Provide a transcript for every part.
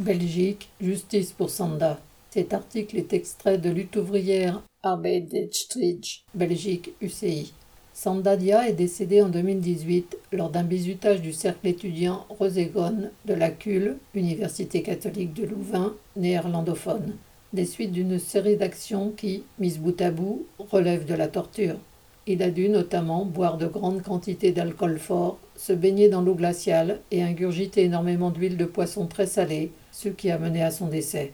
Belgique, justice pour Sanda. Cet article est extrait de Lutte ouvrière Belgique, UCI. Sandadia est décédé en 2018 lors d'un bizutage du cercle étudiant Rosegon de la CUL, Université catholique de Louvain, néerlandophone, des suites d'une série d'actions qui, mises bout à bout, relèvent de la torture. Il a dû notamment boire de grandes quantités d'alcool fort, se baigner dans l'eau glaciale et ingurgiter énormément d'huile de poisson très salée, ce qui a mené à son décès.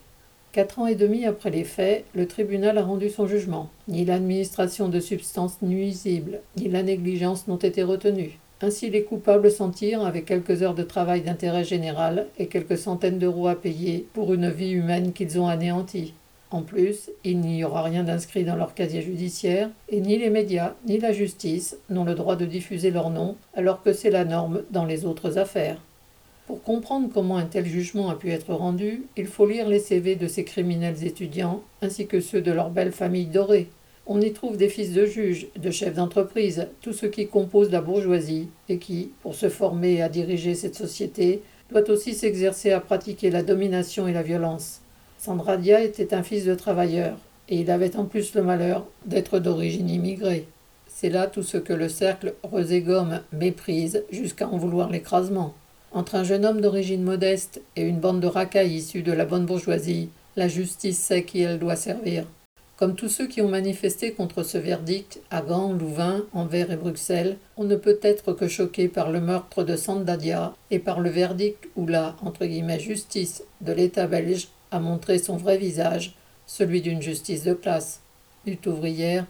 Quatre ans et demi après les faits, le tribunal a rendu son jugement. Ni l'administration de substances nuisibles, ni la négligence n'ont été retenus. Ainsi, les coupables s'en tirent avec quelques heures de travail d'intérêt général et quelques centaines d'euros à payer pour une vie humaine qu'ils ont anéantie. En plus, il n'y aura rien d'inscrit dans leur casier judiciaire et ni les médias ni la justice n'ont le droit de diffuser leur nom alors que c'est la norme dans les autres affaires. Pour comprendre comment un tel jugement a pu être rendu, il faut lire les CV de ces criminels étudiants, ainsi que ceux de leurs belles familles dorées. On y trouve des fils de juges, de chefs d'entreprise, tous ceux qui composent la bourgeoisie, et qui, pour se former à diriger cette société, doit aussi s'exercer à pratiquer la domination et la violence. Sandradia était un fils de travailleur, et il avait en plus le malheur d'être d'origine immigrée. C'est là tout ce que le cercle Reségome méprise jusqu'à en vouloir l'écrasement. Entre un jeune homme d'origine modeste et une bande de racailles issus de la bonne bourgeoisie, la justice sait qui elle doit servir. Comme tous ceux qui ont manifesté contre ce verdict à Gand, Louvain, Anvers et Bruxelles, on ne peut être que choqué par le meurtre de Sandadia et par le verdict où la entre justice de l'État belge a montré son vrai visage, celui d'une justice de classe. Lutte ouvrière,